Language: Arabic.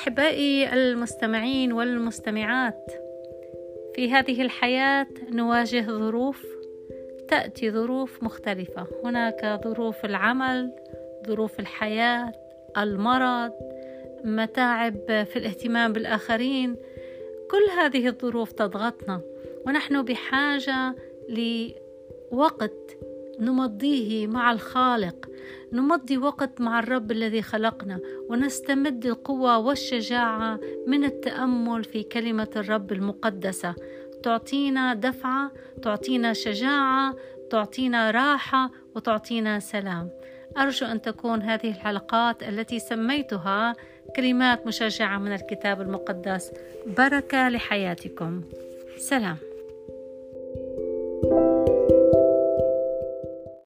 أحبائي المستمعين والمستمعات في هذه الحياة نواجه ظروف تأتي ظروف مختلفة. هناك ظروف العمل ظروف الحياة المرض متاعب في الاهتمام بالآخرين. كل هذه الظروف تضغطنا ونحن بحاجة لوقت نمضيه مع الخالق. نمضي وقت مع الرب الذي خلقنا ونستمد القوة والشجاعة من التأمل في كلمة الرب المقدسة. تعطينا دفعة تعطينا شجاعة تعطينا راحة وتعطينا سلام. أرجو أن تكون هذه الحلقات التي سميتها كلمات مشجعة من الكتاب المقدس. بركة لحياتكم. سلام.